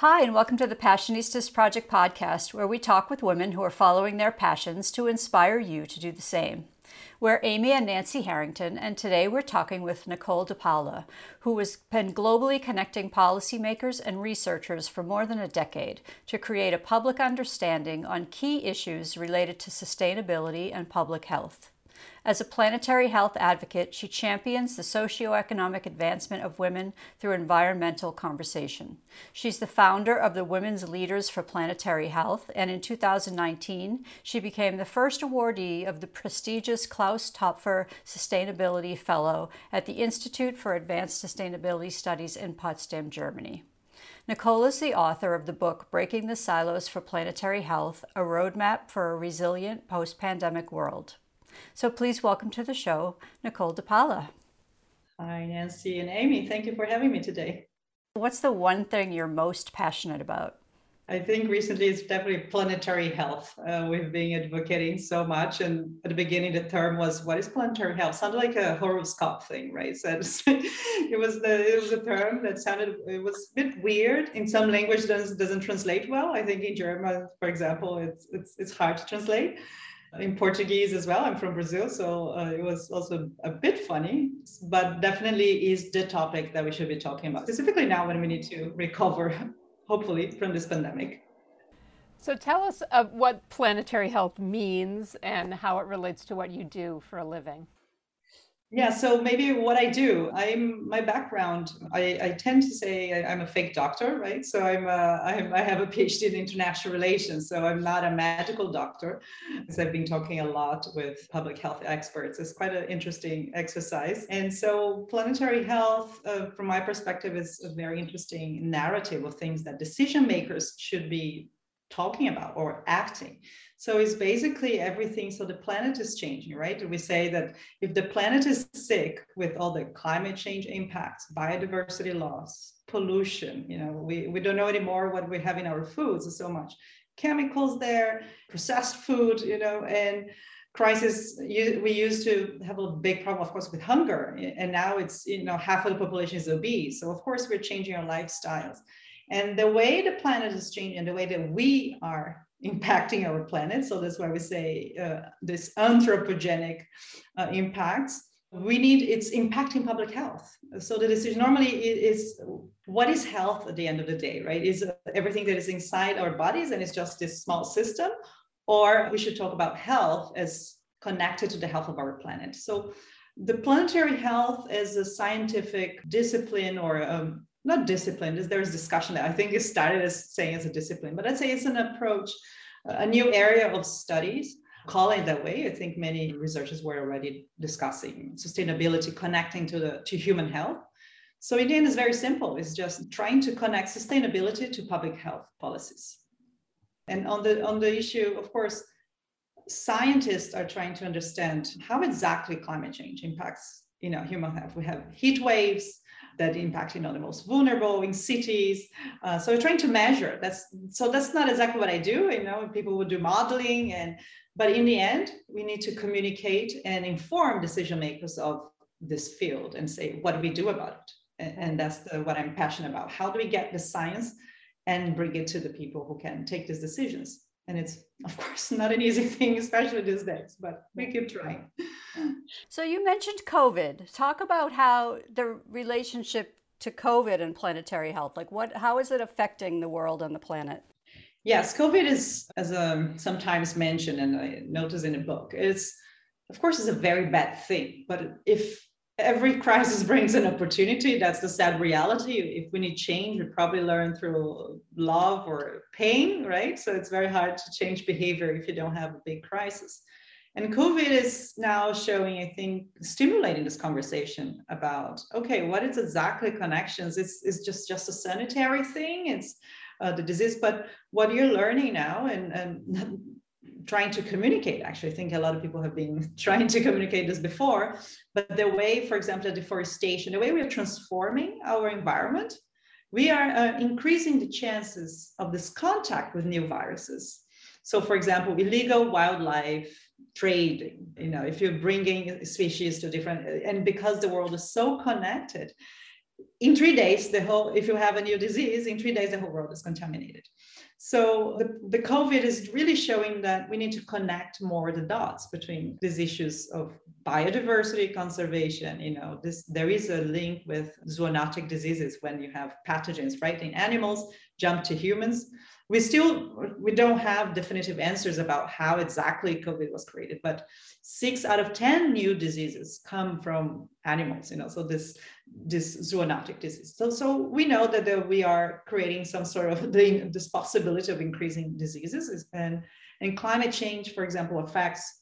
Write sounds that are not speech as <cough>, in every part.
Hi, and welcome to the Passionistas Project podcast, where we talk with women who are following their passions to inspire you to do the same. We're Amy and Nancy Harrington, and today we're talking with Nicole de Paula, who has been globally connecting policymakers and researchers for more than a decade to create a public understanding on key issues related to sustainability and public health. As a planetary health advocate, she champions the socioeconomic advancement of women through environmental conservation. She's the founder of the Women's Leaders for Planetary Health, and in 2019, she became the first awardee of the prestigious Klaus Töpfer Sustainability Fellow at the Institute for Advanced Sustainability Studies in Potsdam, Germany. Nicole is the author of the book Breaking the Silos for Planetary Health A Roadmap for a Resilient Post Pandemic World. So please welcome to the show, Nicole de Paula. Hi, Nancy and Amy. Thank you for having me today. What's the one thing you're most passionate about? I think recently it's definitely planetary health. Uh, we've been advocating so much, and at the beginning the term was "What is planetary health?" Sounded like a horoscope thing, right? So <laughs> it was the it was a term that sounded it was a bit weird in some language doesn't doesn't translate well. I think in German, for example, it's it's it's hard to translate in Portuguese as well. I'm from Brazil, so uh, it was also a bit funny, but definitely is the topic that we should be talking about, specifically now when we need to recover, hopefully, from this pandemic. So tell us what planetary health means and how it relates to what you do for a living. Yeah, so maybe what I do, I'm my background. I, I tend to say I, am a fake doctor, right? So I'm, a, I'm I have a PhD in international relations, so I'm not a medical doctor. Because I've been talking a lot with public health experts. It's quite an interesting exercise. And so planetary health, uh, from my perspective, is a very interesting narrative of things that decision makers should be talking about or acting. So it's basically everything. So the planet is changing, right? We say that if the planet is sick with all the climate change impacts, biodiversity loss, pollution, you know, we, we don't know anymore what we have in our foods. So much chemicals there, processed food, you know, and crisis we used to have a big problem of course with hunger and now it's you know half of the population is obese so of course we're changing our lifestyles and the way the planet is changing the way that we are impacting our planet. So that's why we say uh, this anthropogenic uh, impacts. We need it's impacting public health. So the decision normally is what is health at the end of the day, right? Is everything that is inside our bodies and it's just this small system, or we should talk about health as connected to the health of our planet. So the planetary health as a scientific discipline or um, not discipline, there's discussion that I think it started as saying as a discipline, but I'd say it's an approach, a new area of studies. Call it that way. I think many researchers were already discussing sustainability connecting to the to human health. So in the end, it's very simple. It's just trying to connect sustainability to public health policies. And on the on the issue, of course, scientists are trying to understand how exactly climate change impacts you know human health. We have heat waves, that impact you know the most vulnerable in cities. Uh, so we're trying to measure. That's so that's not exactly what i do you know people would do modeling and but in the end we need to communicate and inform decision makers of this field and say what do we do about it. And, and that's the, what i'm passionate about. How do we get the science and bring it to the people who can take these decisions and it's of course <laughs> not an easy thing especially these days but we keep trying. So you mentioned covid. Talk about how the relationship to covid and planetary health like what how is it affecting the world and the planet? Yes covid is as um, sometimes mentioned and i notice in a book is of course is a very bad thing but if every crisis brings an opportunity. That's the sad reality. If we need change, we probably learn through love or pain, right? So it's very hard to change behavior if you don't have a big crisis. And COVID is now showing, I think, stimulating this conversation about okay, what is exactly connections? It's, it's just just a sanitary thing. It's uh, the disease, but what you're learning now, and, and <laughs> trying to communicate actually i think a lot of people have been <laughs> trying to communicate this before but the way for example deforestation the way we are transforming our environment we are uh, increasing the chances of this contact with new viruses so for example illegal wildlife trade you know if you're bringing species to different and because the world is so connected in three days, the whole, if you have a new disease, in three days, the whole world is contaminated. So the, the COVID is really showing that we need to connect more the dots between these issues of biodiversity conservation. You know, this there is a link with zoonotic diseases when you have pathogens, right, in animals jump to humans we still we don't have definitive answers about how exactly covid was created but six out of ten new diseases come from animals you know so this this zoonotic disease. So so we know that the, we are creating some sort of <laughs> the, this possibility of increasing diseases and and climate change for example affects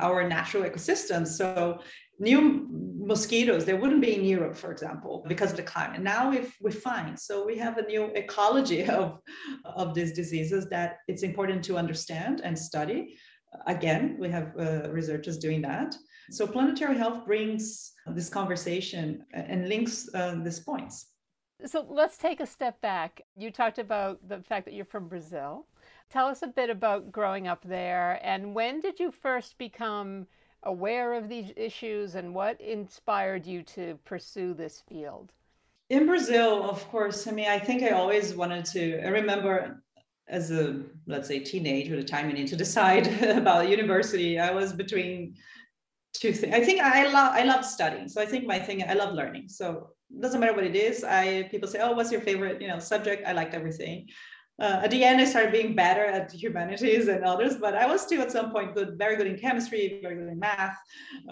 our natural ecosystems. So new mosquitoes there wouldn't be in europe for example because of the climate. Now we've we find so we have a new ecology <laughs> of of these diseases that it's important to understand and study. Again we have uh, researchers doing that. So planetary health brings this conversation and links uh, these points. So let's take a step back. You talked about the fact that you're from brazil tell us a bit about growing up there and when did you first become aware of these issues and what inspired you to pursue this field? In Brazil, of course, I mean, I think I always wanted to, I remember as a, let's say, teenager, the time you need to decide <laughs> about university, I was between two things. I think I love, I love studying. So I think my thing, I love learning. So it doesn't matter what it is. I, people say, oh, what's your favorite, you know, subject? I liked everything uh, at the end, I started being better at humanities and others, but I was still at some point good, very good in chemistry, very good in math,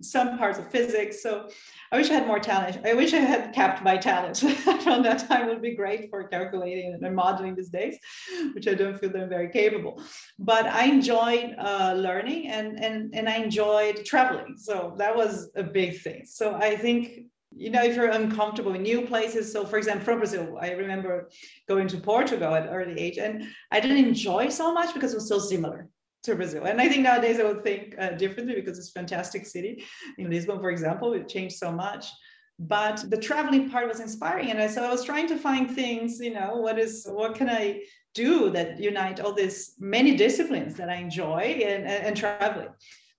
some parts of physics. So I wish I had more talent. I wish I had kept my talent <laughs> from that time would be great for calculating and modeling these days, which I don't feel they're very capable. But I enjoyed uh, learning and, and, and I enjoyed traveling. So that was a big thing. So I think you know if you're uncomfortable in new places. So for example from brazil i remember going to portugal at early age and i didn't enjoy so much because it was so similar to brazil. And i think nowadays i would think uh, differently because it's a fantastic city. In lisbon for example it changed so much. But the traveling part was inspiring and I, so i was trying to find things you know what is what can i do that unite all these many disciplines that i enjoy and, and, and traveling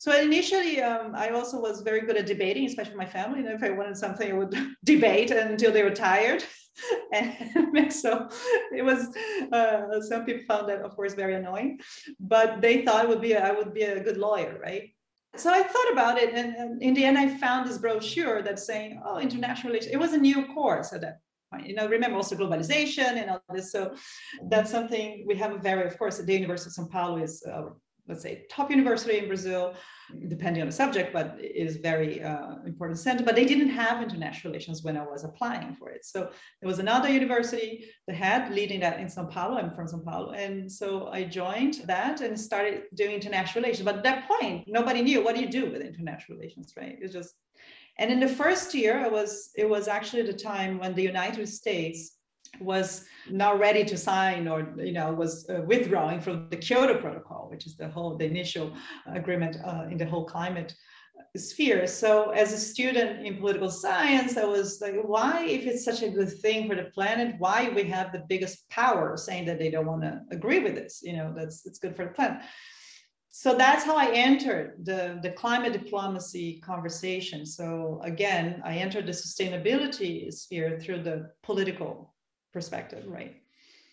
so initially, um, I also was very good at debating, especially my family. And if I wanted something, I would <laughs> debate until they were tired. <laughs> and so it was. Uh, some people found that, of course, very annoying, but they thought it would be a, I would be a good lawyer, right? So I thought about it, and, and in the end, I found this brochure that's saying, "Oh, international relations." It was a new course at that point. You know, remember also globalization and all this. So that's something we have a very, of course, the University of São Paulo is. Uh, let's say top university in Brazil, depending on the subject, but it is very uh, important center. But they didn't have international relations when I was applying for it. So there was another university that had leading that in Sao Paulo. I'm from Sao Paulo, and so I joined that and started doing international relations. But at that point, nobody knew what do you do with international relations, right? It's just and in the first year, I was it was actually the time when the United States was not ready to sign or you know was uh, withdrawing from the Kyoto Protocol, which is the whole the initial agreement uh, in the whole climate sphere. So as a student in political science, I was like, why, if it's such a good thing for the planet, why we have the biggest power saying that they don't want to agree with this? You know, that's it's good for the planet. So that's how I entered the, the climate diplomacy conversation. So again, I entered the sustainability sphere through the political perspective, right?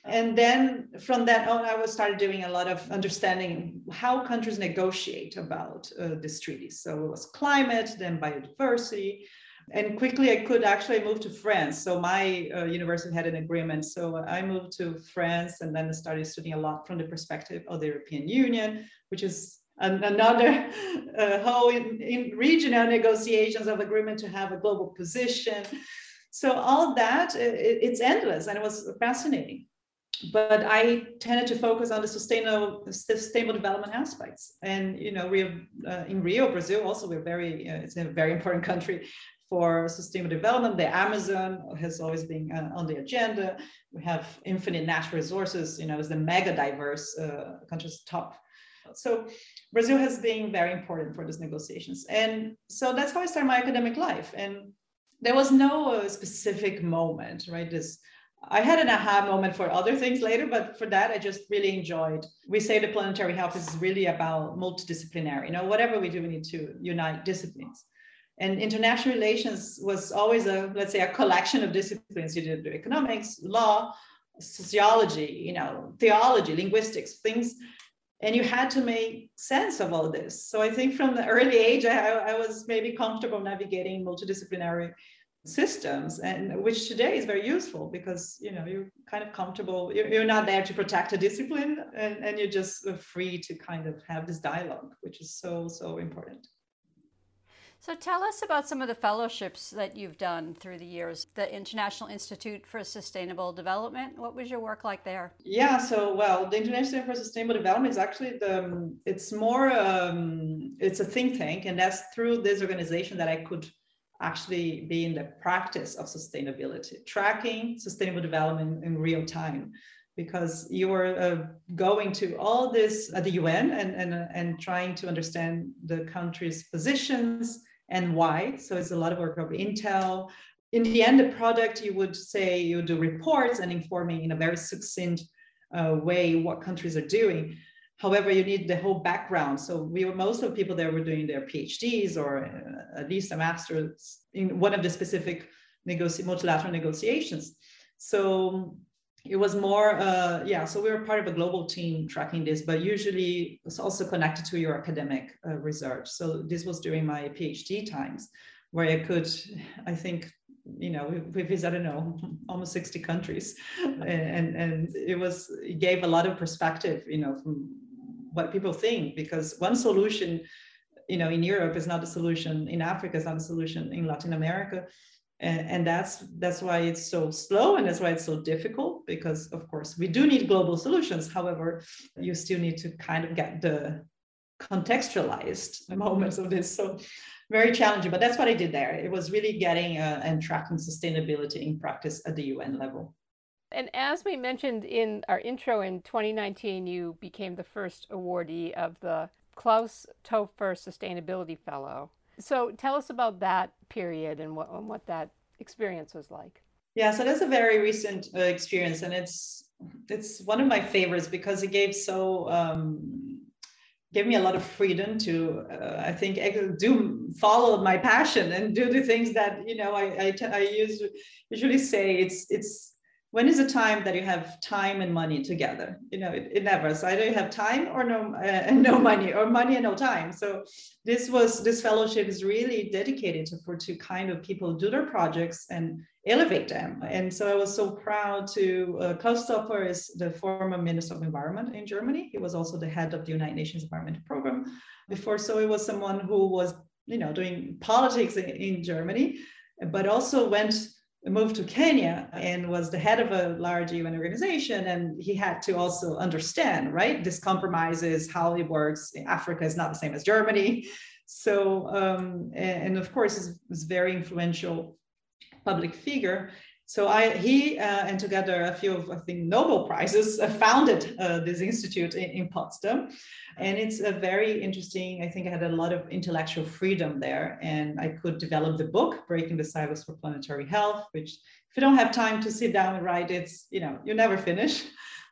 And then from that on, I was started doing a lot of understanding how countries negotiate about uh, these treaties. So it was climate, then biodiversity, and quickly I could actually move to France. So my uh, university had an agreement. So I moved to France and then started studying a lot from the perspective of the European Union, which is an, another uh, whole in, in regional negotiations of agreement to have a global position. So all that, it, it's endless and it was fascinating. But I tended to focus on the sustainable, sustainable development aspects. And, you know, Rio, uh, in Rio, Brazil, also, we're very, uh, it's a very important country for sustainable development. The Amazon has always been uh, on the agenda. We have infinite natural resources, you know, it's the mega diverse uh, country's top. So Brazil has been very important for these negotiations. And so that's how I started my academic life. And there was no uh, specific moment, right? This I had an aha moment for other things later, but for that, I just really enjoyed. We say the planetary health is really about multidisciplinary. You know, whatever we do, we need to unite disciplines. And international relations was always a, let's say, a collection of disciplines. You did economics, law, sociology, you know, theology, linguistics, things and you had to make sense of all this. So I think from the early age, I, I was maybe comfortable navigating multidisciplinary systems and which today is very useful because you know you're kind of comfortable you're, not there to protect a discipline and, and you're just uh, free to kind of have this dialogue which is so so important so tell us about some of the fellowships that you've done through the years. The International Institute for Sustainable Development. What was your work like there? Yeah, so well, the International Institute for Sustainable Development is actually the it's more um, it's a think tank, and that's through this organization that I could actually be in the practice of sustainability, tracking sustainable development in real time because you were uh, going to all this at the UN and, and, and trying to understand the country's positions, and why. So it's a lot of work of Intel. In the end, the product, you would say you do reports and informing in a very succinct uh, way what countries are doing. However, you need the whole background. So we were most of the people there were doing their PhDs or uh, at least a master's in one of the specific negoci- multilateral negotiations. So it was more uh, yeah so we were part of a global team tracking this but usually it's also connected to your academic uh, research. So this was during my phd times where i could i think you know we, we visited i don't know <laughs> almost 60 countries. And and it was it gave a lot of perspective you know from what people think because one solution you know in europe is not a solution in africa is not a solution in latin america and, that's that's why it's so slow and that's why it's so difficult because of course we do need global solutions. However you still need to kind of get the contextualized <laughs> moments of this. So very challenging but that's what i did there. It was really getting uh, and tracking sustainability in practice at the un level. And as we mentioned in our intro in 2019 you became the first awardee of the klaus töpfer sustainability fellow. So tell us about that period and what, and what that experience was like. Yeah, so that's a very recent uh, experience, and it's it's one of my favorites because it gave so um, gave me a lot of freedom to uh, I think do follow my passion and do the things that you know I I, t- I use, usually say it's it's when is the time that you have time and money together? You know it, it never so either you have time or no uh, <laughs> no money or money and no time. So this was this fellowship is really dedicated to for to kind of people do their projects and elevate them. And so i was so proud to uh, klaus töpfer is the former minister of environment in germany. He was also the head of the united nations environment program. Before so he was someone who was you know doing politics in, in germany but also went moved to Kenya and was the head of a large UN organization. And he had to also understand, right? This compromises how it works. Africa is not the same as Germany. So, um, and, of course, is very influential public figure. So I, he uh, and together a few of I think Nobel prizes uh, founded uh, this institute in, in, Potsdam, and it's a very interesting. I think I had a lot of intellectual freedom there, and I could develop the book "Breaking the Silos for Planetary Health," which if you don't have time to sit down and write, it's you know you never finish.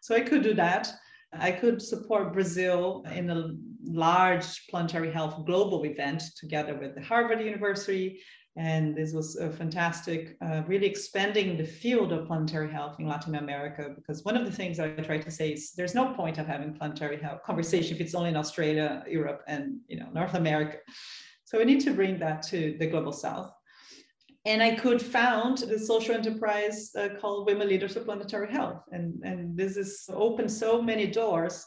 So I could do that. I could support Brazil in a large planetary health global event together with the Harvard University and this was a fantastic, uh, really expanding the field of planetary health in Latin America. Because one of the things I try to say is there's no point of having planetary health conversation if it's only in Australia, Europe, and you know North America. So we need to bring that to the global south. And I could found the social enterprise uh, called Women Leaders of Planetary Health. And, and this has opened so many doors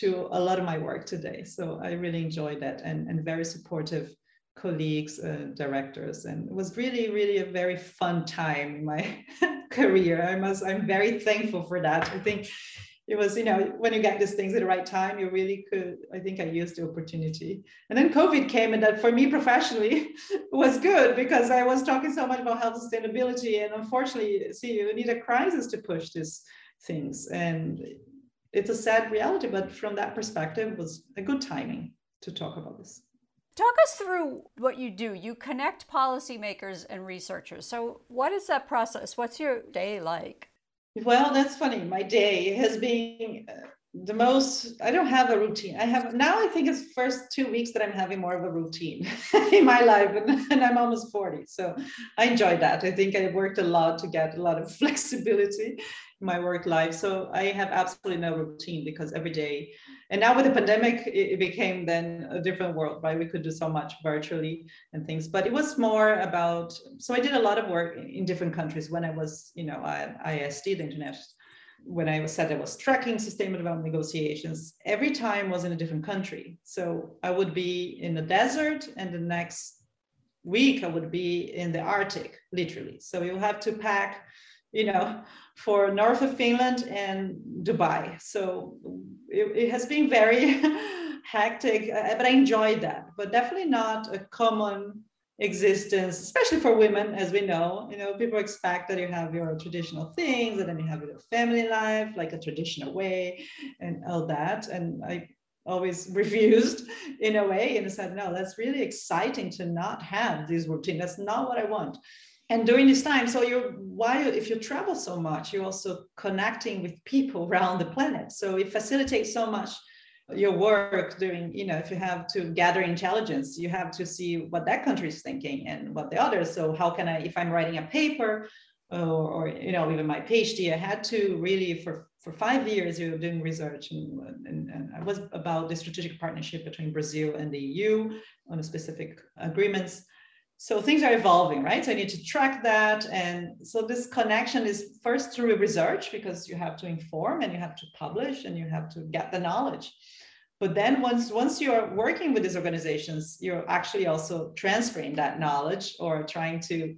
to a lot of my work today. So I really enjoyed that and, and very supportive colleagues, uh, directors, and it was really, really a very fun time in my <laughs> career. I must, I'm very thankful for that. I think it was, you know, when you get these things at the right time, you really could. I think I used the opportunity. And then COVID came, and that for me professionally <laughs> was good because I was talking so much about health sustainability, and unfortunately, see, you need a crisis to push these things, and it's a sad reality. But from that perspective, it was a good timing to talk about this. Talk us through what you do. You connect policymakers and researchers. So, what is that process? What's your day like? Well, that's funny. My day has been uh, the most i don't have a routine i have now i think it's first two weeks that i'm having more of a routine <laughs> in my life and, and, i'm almost 40 so i enjoy that i think i worked a lot to get a lot of <laughs> flexibility my work life so i have absolutely no routine because every day and now with the pandemic it, became then a different world right we could do so much virtually and things but it was more about so i did a lot of work in different countries when i was you know at IISD the international when I said I was tracking sustainable development negotiations, every time was in a different country. So I would be in the desert, and the next week I would be in the Arctic, literally. So you have to pack, you know, for north of Finland and Dubai. So it, it has been very <laughs> hectic, uh, but I enjoyed that. But definitely not a common existence, especially for women, as we know. You know, people expect that you have your traditional things and then you have your family life, like a traditional way, and all that. And I always <laughs> refused in a way and said, no, that's really exciting to not have this routine. That's not what I want. And during this time, so you're why if you travel so much, you're also connecting with people <laughs> around the planet. So it facilitates so much your work doing you know if you have to gather intelligence you have to see what that country is thinking and what the others so how can i if i'm writing a paper or, or you know even my phd i had to really for for five years you were doing research and, and, and i was about the strategic partnership between brazil and the eu on specific agreements so things are evolving right? So i need to track that. And so this connection is first through research because you have to inform and you have to publish and you have to get the knowledge. But then once once you're working with these organizations you're actually also transferring that knowledge or trying to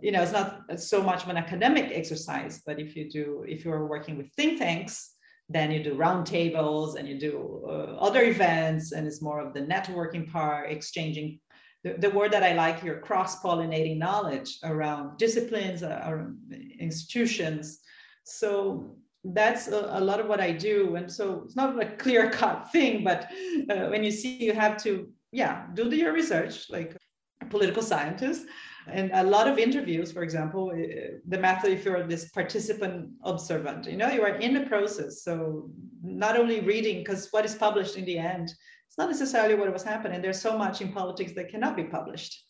you know it's not so much of an academic exercise but if you do if you're working with think tanks then you do roundtables and you do uh, other events and it's more of the networking part exchanging the, the word that i like here cross-pollinating knowledge around disciplines uh, around institutions so that's a, a, lot of what I do. And so it's not a clear cut <laughs> thing, but uh, when you see you have to, yeah, do the, your research like a political scientist. And a lot of interviews, for example, uh, the method if you're this participant observant, you know, you are in the process. So not only reading, because what is published in the end, it's not necessarily what was happening. There's so much in politics that cannot be published.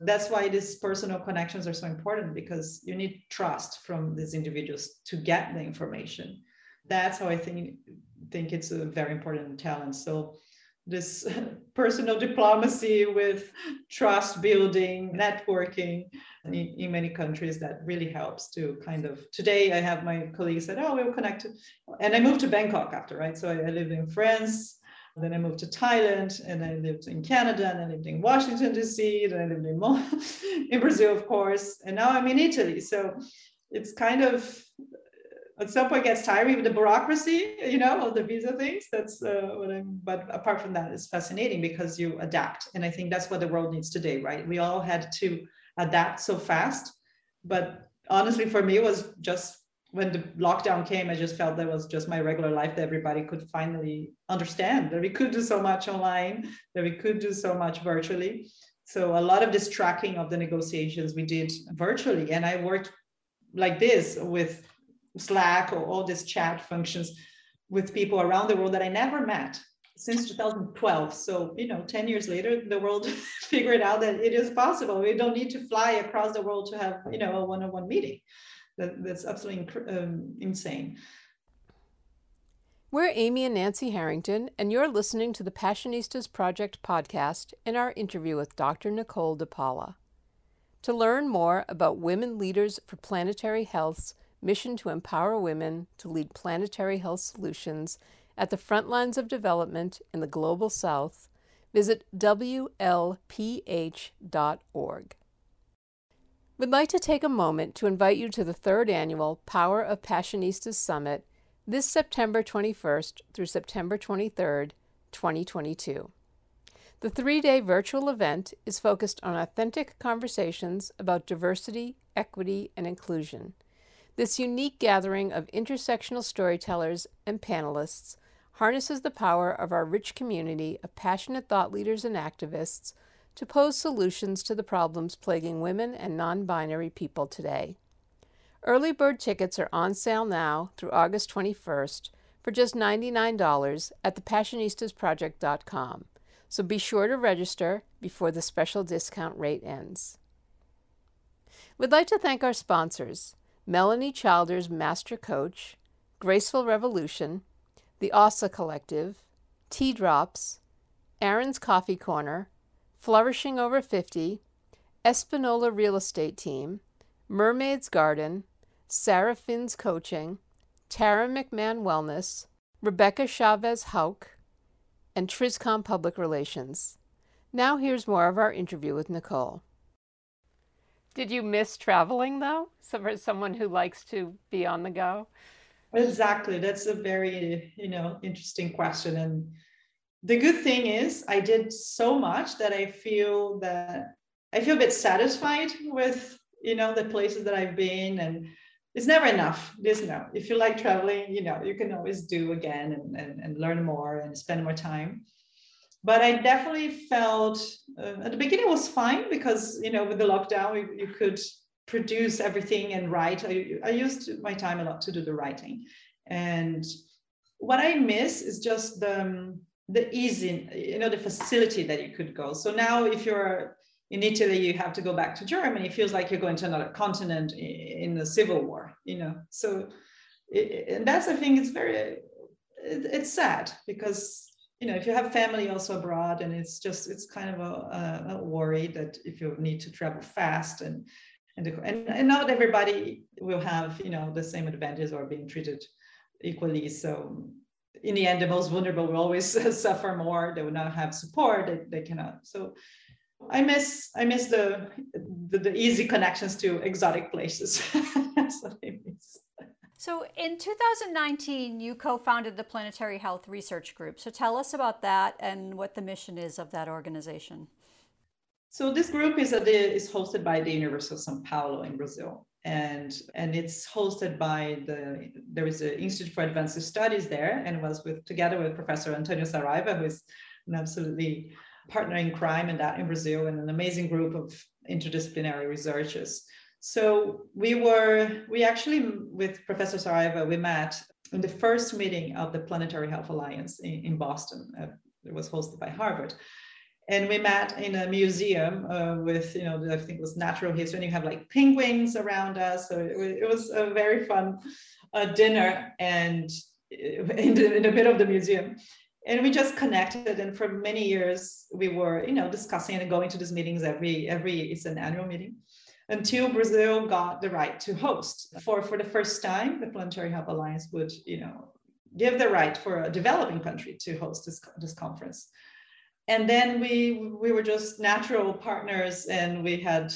That's why these personal connections are so important because you need trust from these individuals to get the information. That's how i think think it's a very important talent. So this <laughs> personal diplomacy with trust building networking in, in, many countries that really helps to kind of today i have my colleagues said oh we'll connect and i moved to bangkok after right? So i, I lived in france then I moved to Thailand and I lived in Canada and I lived in Washington, D.C., and I lived in, Mo- <laughs> in Brazil, of course, and now I'm in Italy. So it's kind of at some point gets tiring with the bureaucracy, you know, of the visa things. That's uh, what I'm, but apart from that, it's fascinating because you adapt. And I think that's what the world needs today, right? We all had to adapt so fast. But honestly, for me, it was just when the lockdown came, I just felt that was just my regular life that everybody could finally understand that we could do so much online, that we could do so much virtually. So a lot of this tracking of the negotiations we did virtually, and I worked like this with Slack or all these chat functions with people around the world that I never met since 2012. So, you know, 10 years later, the world <laughs> figured out that it is possible. We don't need to fly across the world to have, you know, a one-on-one meeting. That, that's absolutely um, insane. We're Amy and Nancy Harrington, and you're listening to the Passionistas Project podcast in our interview with Dr. Nicole de Paula. To learn more about Women Leaders for Planetary Health's mission to empower women to lead planetary health solutions at the front lines of development in the global south, visit WLPH.org. We'd like to take a moment to invite you to the third annual Power of Passionistas Summit this September 21st through September 23rd, 2022. The three day virtual event is focused on authentic conversations about diversity, equity, and inclusion. This unique gathering of intersectional storytellers and panelists harnesses the power of our rich community of passionate thought leaders and activists to pose solutions to the problems plaguing women and non binary people today. Early bird tickets are on sale now through August 21st, for just $99 at thepassionistasproject.com. So be sure to register before the special discount rate ends. We'd like to thank our sponsors Melanie Childers Master Coach, Graceful Revolution, the ASA Collective, Tea Drops, Aaron's Coffee Corner, Flourishing Over 50, Espanola Real Estate Team, Mermaid's Garden, Sarah Finn's Coaching, Tara McMahon Wellness, Rebecca Chavez Hauk, and Triscom Public Relations. Now here's more of our interview with Nicole. Did you miss traveling though? So for someone who likes to be on the go? Exactly. That's a very, you know, interesting question. And the good thing is I did so much that I feel that I feel a bit satisfied with, you know, the places that I've been and it's never enough. There's no, if you like traveling, you know, you can always do again and, and, and learn more and spend more time. But I definitely felt uh, at the beginning was fine because, you know, with the lockdown, you, you could produce everything and write. I, I used my time a lot to do the writing. And what I miss is just the, um, the easy, you know, the facility that you could go. So now if you're in Italy, you have to go back to Germany. It feels like you're going to another continent in the civil war, you know. So, it, and that's I think it's very, it, it's sad because you know if you have family also abroad, and it's just it's kind of a, a, a worry that if you need to travel fast and and, and and not everybody will have you know the same advantages or being treated equally. So in the end, the most vulnerable will always <laughs> suffer more. They will not have support. They, they cannot. So I miss I miss the the, the easy connections to exotic places. <laughs> That's what I miss. So in 2019, you co-founded the Planetary Health Research Group. So tell us about that and what the mission is of that organization. So this group is, uh, a, is hosted by the University of São Paulo in Brazil. And, and it's hosted by the there is an Institute for Advanced Studies there and was with together with Professor Antonio Saraiva, who is an absolutely partner in crime and that in Brazil and an amazing group of interdisciplinary researchers. So we were, we actually, with Professor Saraiva, we met in the first meeting of the Planetary Health Alliance in, in Boston. Uh, it was hosted by Harvard. And we met in a museum uh, with, you know, I think it was natural history, and you have like penguins around us. So it, it was a very fun uh, dinner and in the, in the middle of the museum and we just connected and for many years we were you know discussing and going to these meetings every every it's an annual meeting until brazil got the right to host for for the first time the planetary health alliance would you know give the right for a developing country to host this, this conference and then we we were just natural partners and we had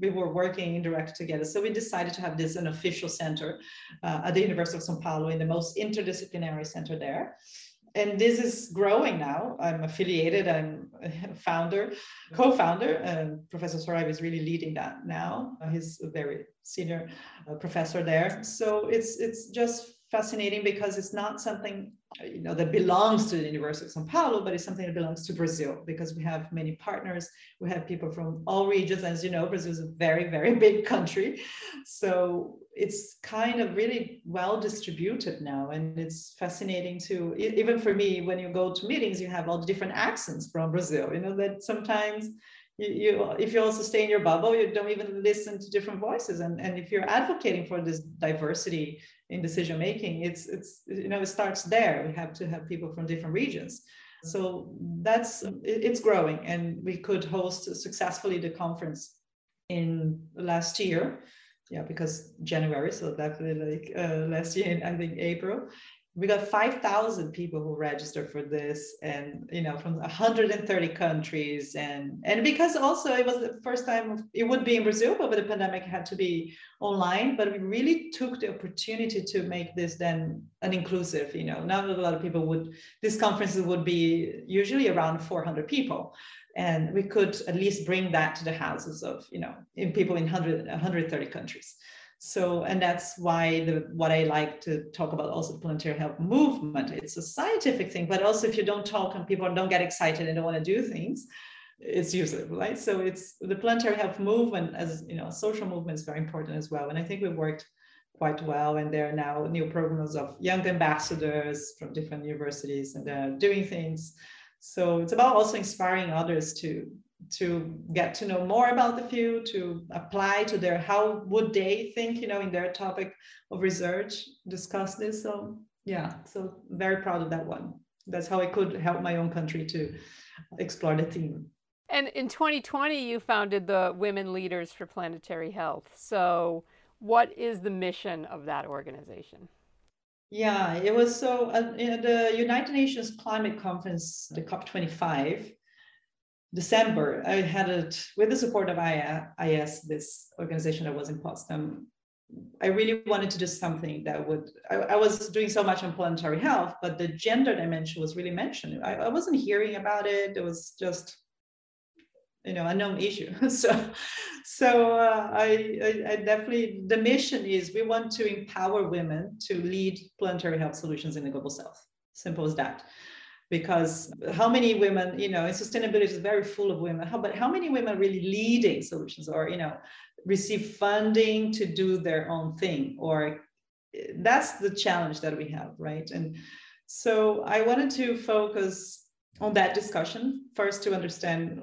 we were working direct together so we decided to have this an official center uh, at the university of sao paulo in the most interdisciplinary center there and this is growing now. I'm affiliated. I'm founder, co-founder. and Professor Saraiva is really leading that now. He's a very senior uh, professor there. So it's it's just fascinating because it's not something uh, you know that belongs to the University of São Paulo, but it's something that belongs to Brazil because we have many partners. We have people from all regions. As you know, Brazil is a very very <laughs> big country, so it's kind of really well distributed now, and it's fascinating to even for me when you go to meetings, you have all the different accents from Brazil. You know that sometimes you, you, if you also stay in your bubble you don't even listen to different voices and, and if you're advocating for this diversity in decision making it's it's you know it starts there. We have to have people from different regions. So that's it's growing and we could host successfully the conference in last year. Yeah because january so definitely like uh, last year i think april we got 5000 people who registered for this and you know from 130 countries and and because also it was the first time it would be in brazil but the pandemic had to be online but we really took the opportunity to make this then an inclusive you know not a lot of people would these conferences would be usually around 400 people. And we could at least bring that to the houses of you know in people in 100 130 countries so, and that's why the what I like to talk about also the planetary health movement. It's a scientific thing, but also if you don't talk and people don't get excited and don't want to do things, it's useless, right? So it's the planetary health movement as you know, social movement is very important as well. And I think we worked quite well. And there are now new programs of young ambassadors from different universities and they're doing things. So it's about also inspiring others to to get to know more about the field, to apply to their how would they think, you know, in their topic of research, discuss this. So yeah, so very proud of that one. That's how I could help my own country to explore the theme. And in 2020, you founded the Women Leaders for Planetary Health. So, what is the mission of that organization? Yeah, it was so uh, the United Nations Climate Conference, the COP25, December, I had it with the support of IS, this organization that was in Potsdam. I really wanted to do something that would, I, I, was doing so much on planetary health, but the gender dimension was really mentioned. I, I wasn't hearing about it. It was just, you know, a known issue. <laughs> so, so uh, I, I, I, definitely, the mission is we want to empower women to lead planetary health solutions in the global south. Simple as that because how many women you know and sustainability is very full of women how but how many women really leading solutions or you know receive funding to do their own thing? Or that's the challenge that we have right? And so i wanted to focus on that discussion first to understand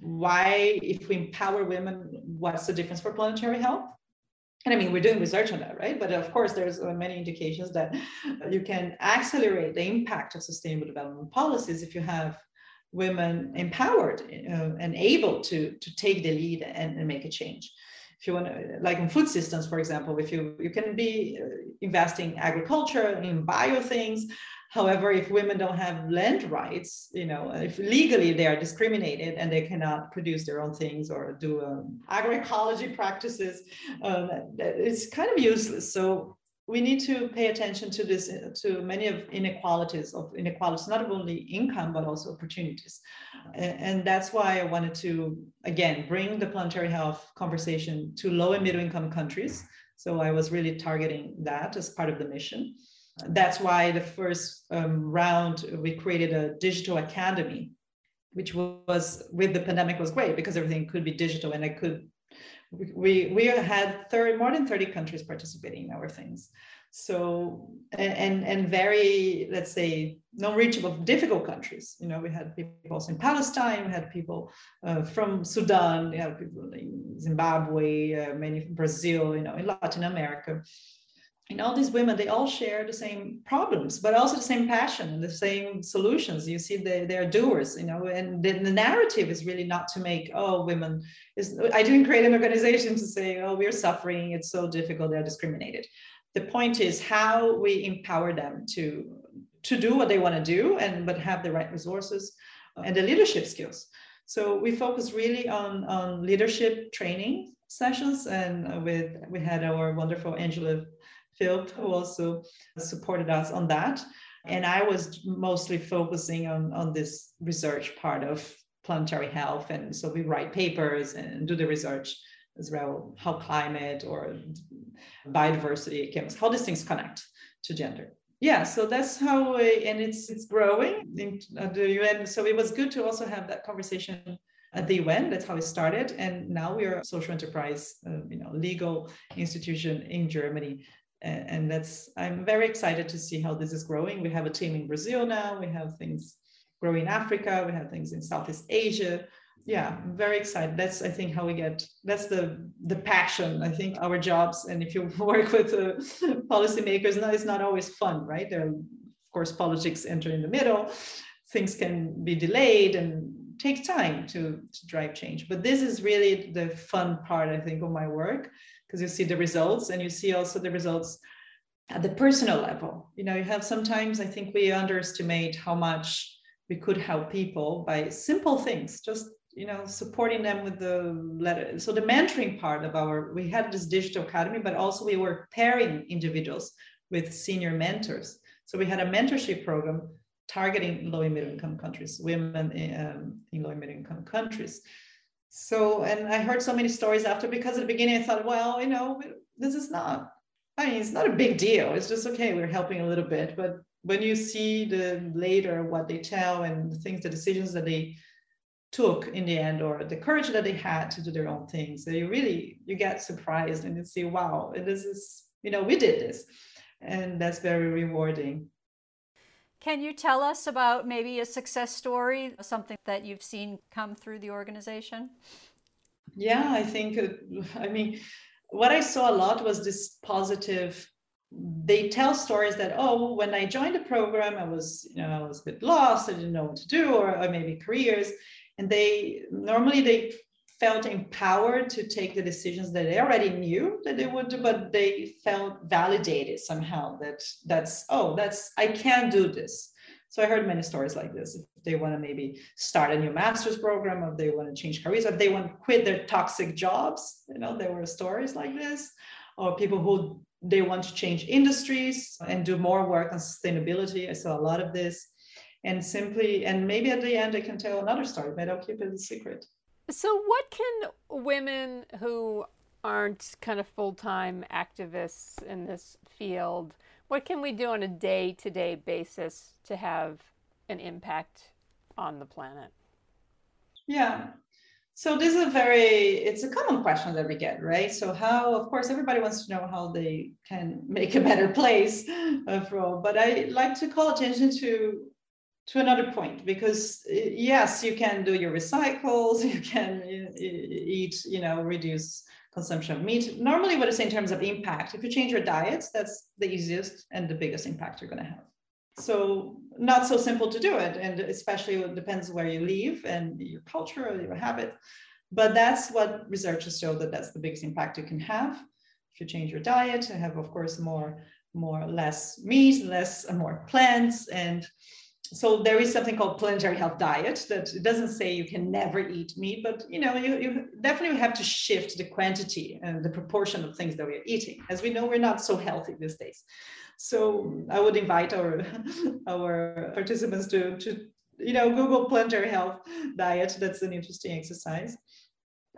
why if we empower women what's the difference for planetary health and I mean, we're doing research on that, right? But of course, there's uh, many indications that you can accelerate the impact of sustainable development policies if you have women empowered uh, and able to, to take the lead and, and make a change. If you want to, like in food systems, for example, if you, you can be uh, investing agriculture in bio things, However, if women don't have land rights, you know, if legally they are discriminated and they cannot produce their own things or do um, agroecology <laughs> practices, um, it's kind of useless. So we need to pay attention to this, to many of inequalities of inequalities, not only income, but also opportunities. And, and that's why I wanted to, again, bring the planetary health conversation to low and middle income countries. So I was really targeting that as part of the mission that's why the first um, round we created a digital academy which was with the pandemic was great because everything could be digital and i could we we had 30, more than 30 countries participating in our things. So and and very let's say non-reachable difficult countries. You know we had people in palestine we had people uh, from sudan we had people in zimbabwe uh, many brazil you know in latin america and all these women they all share the same problems but also the same passion and the same solutions. You see they, they're doers you know and the, the narrative is really not to make oh women is i didn't create an organization to say oh we're suffering it's so difficult they're discriminated. The point is how we empower them to to do what they want to do and but have the right resources and the leadership skills. So we focus really on on leadership training sessions and with we had our wonderful angela Philip, who also supported us on that. And I was mostly focusing on, on this research part of planetary health. And so we write papers and do the research as well, how climate or biodiversity, chemistry, how these things connect to gender. Yeah, so that's how, we, and it's it's growing in the UN. So it was good to also have that conversation at the UN. That's how it started, and now we are a social enterprise, uh, you know, legal institution in Germany and that's i'm very excited to see how this is growing. We have a team in brazil now. We have things growing in africa. We have things in southeast asia. Yeah i'm very excited. That's i think how we get that's the the passion i think our jobs. And if you <laughs> work with uh, policymakers it's not always fun right? There of course politics enter in the middle. Things can be delayed and take time to, to drive change but this is really the fun part i think of my work because you see the results and you see also the results at the personal level. You know, you have sometimes I think we underestimate how much we could help people by simple things, just you know, supporting them with the letter. So the mentoring part of our we had this digital academy, but also we were pairing individuals with senior mentors. So we had a mentorship program targeting low and middle income countries, women in, um, in low and middle income countries. So and i heard so many stories after because at the beginning i thought well you know this is not i mean it's not a big deal. It's just okay we're helping a little bit. But when you see the later what they tell and the things the decisions that they took in the end or the courage that they had to do their own things so you really you get surprised and you see wow this is you know we did this. And that's very rewarding can you tell us about maybe a success story something that you've seen come through the organization? Yeah i think uh, i mean what i saw a lot was this positive they tell stories that oh when i joined the program i was you know i was a bit lost i didn't know what to do or, or maybe careers and they normally they felt empowered to take the decisions that they already knew that they would do but they felt validated somehow that that's oh that's i can do this so i heard many stories like this if they want to maybe start a new master's program if they want to change careers if they want to quit their toxic jobs you know there were stories like this or people who they want to change industries and do more work on sustainability. I saw a lot of this. And simply, and maybe at the end I can tell another story, but I'll keep it a secret. So, what can women who aren't kind of full time activists in this field, what can we do on a day to day basis to have an impact on the planet? Yeah, so this is a very, it's a common question that we get, right? So how, of course, everybody wants to know how they can make a better <laughs> place uh, for all, but I like to call attention to to another point because eh, yes, you can do your recycles, <laughs> you can eh, eh, eat, you know, reduce consumption of meat. Normally, what I say in terms of impact, if you change your diets, that's the easiest and the biggest impact you're going to have. So not so simple to do it and especially it depends where you live and your culture or your habit. But that's what researchers show that that's the biggest impact you can have. If you change your diet and have of course more more less meat less and more plants and so there is something called planetary health diet that doesn't say you can never eat meat but you know you, you definitely have to shift the quantity and the proportion of things that we're eating as we know we're not so healthy these days so I would invite our <laughs> our participants to to you know Google planetary health diet. That's an interesting exercise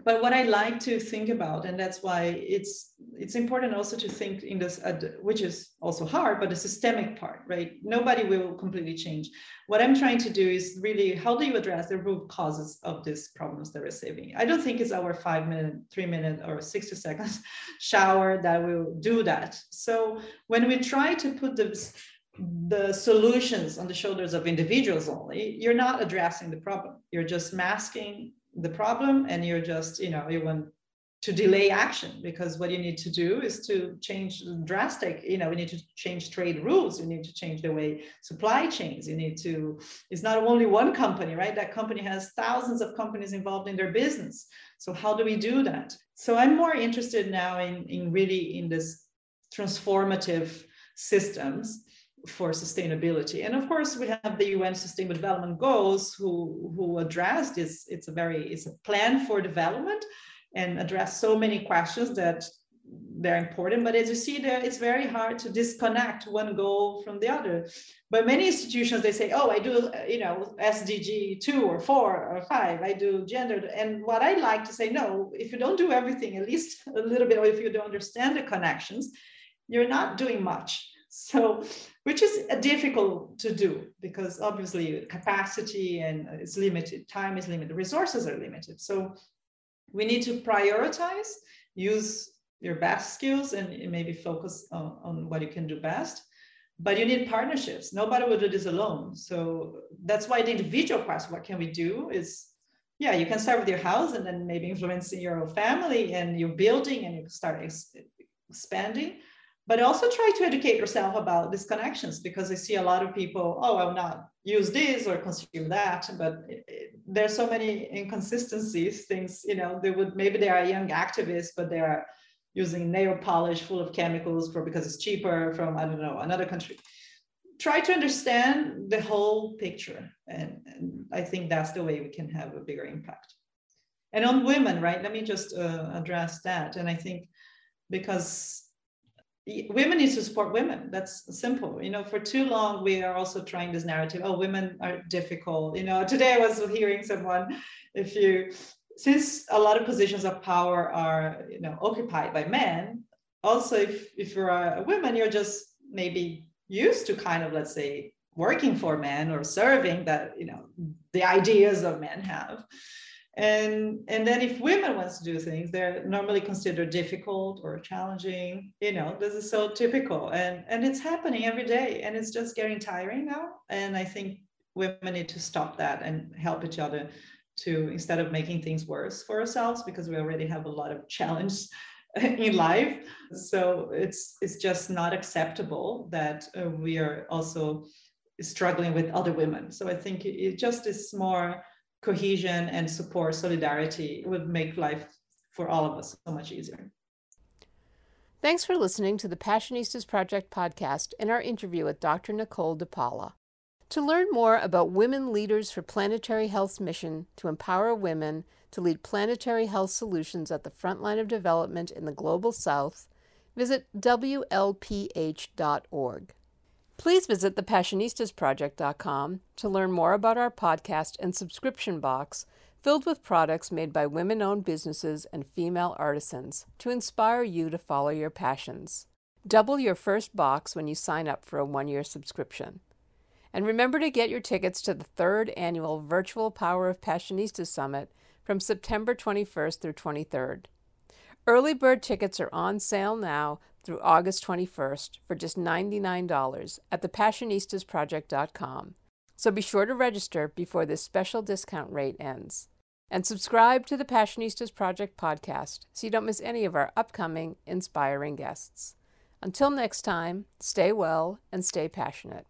but what I like to think about, and that's why it's it's important also to think in this, uh, which is also hard, but the systemic part, right? Nobody will completely change. What I'm trying to do is really how do you address the root causes of these problems that we're saving? I don't think it's our five minute, three minute, or 60 seconds <laughs> shower that will do that. So when we try to put the the solutions on the shoulders of individuals only, you're not addressing the problem. You're just masking the problem and you're just you know you want to delay action because what you need to do is to change drastic you know we need to change trade rules. You need to change the way supply chains. You need to it's not only one company right? That company has thousands of companies involved in their business. So how do we do that? So i'm more interested now in in really in this transformative systems for sustainability. And of course, we have the UN Sustainable Development Goals who, who address this. It's a very, it's a plan for development and address so many questions that they're important. But as you see there, it's very hard to disconnect one goal from the other. But many institutions, they say, oh, I do, you know, SDG two or four or five, I do gender. And what I like to say, no, if you don't do everything, at least a little bit, or if you don't understand the connections, you're not doing much. So which is difficult to do because obviously capacity and is limited, time is limited, resources are limited. So we need to prioritize, use your best skills and maybe focus on, on what you can do best. But you need partnerships. Nobody will do this alone. So that's why the individual question, what can we do, is yeah, you can start with your house and then maybe influencing your family and your building and you start ex- expanding but also try to educate yourself about these connections because I see a lot of people, oh, I'll not use this or consume that, but there's so many inconsistencies, things, you know, they would, maybe they are young activists, but they are using nail polish full of chemicals for, because it's cheaper from, I don't know, another country. Try to understand the whole picture. And, and I think that's the way we can have a bigger impact. And on women, right? Let me just uh, address that. And I think because women need to support women. That's simple. You know for too long we are also trying this narrative oh women are difficult. You know today i was hearing someone if you since a lot of positions of power are you know occupied by men also if if you're a woman you're just maybe used to kind of let's say working for men or serving that you know the ideas of men have and and then if women wants to do things they're normally considered difficult or challenging you know this is so typical. And and it's happening every day and it's just getting tiring now. And i think women need to stop that and help each other to instead of making things worse for ourselves because we already have a lot of challenge <laughs> in life. So it's it's just not acceptable that uh, we are also struggling with other women. So i think it, it just is more cohesion and support, solidarity would make life for all of us so much easier. Thanks for listening to the Passionistas Project podcast and our interview with Dr. Nicole de Paula. To learn more about Women Leaders for Planetary Health's mission to empower women to lead planetary health solutions at the front line of development in the global south, visit WLPH.org. Please visit thepassionistasproject.com to learn more about our podcast and subscription box filled with products made by women owned businesses and female artisans to inspire you to follow your passions. Double your first box when you sign up for a one year subscription. And remember to get your tickets to the third annual Virtual Power of Passionistas Summit from September 21st through 23rd. Early bird tickets are on sale now through August 21st for just $99 at thepassionistasproject.com. So be sure to register before this special discount rate ends. And subscribe to the Passionistas Project podcast so you don't miss any of our upcoming inspiring guests. Until next time, stay well and stay passionate.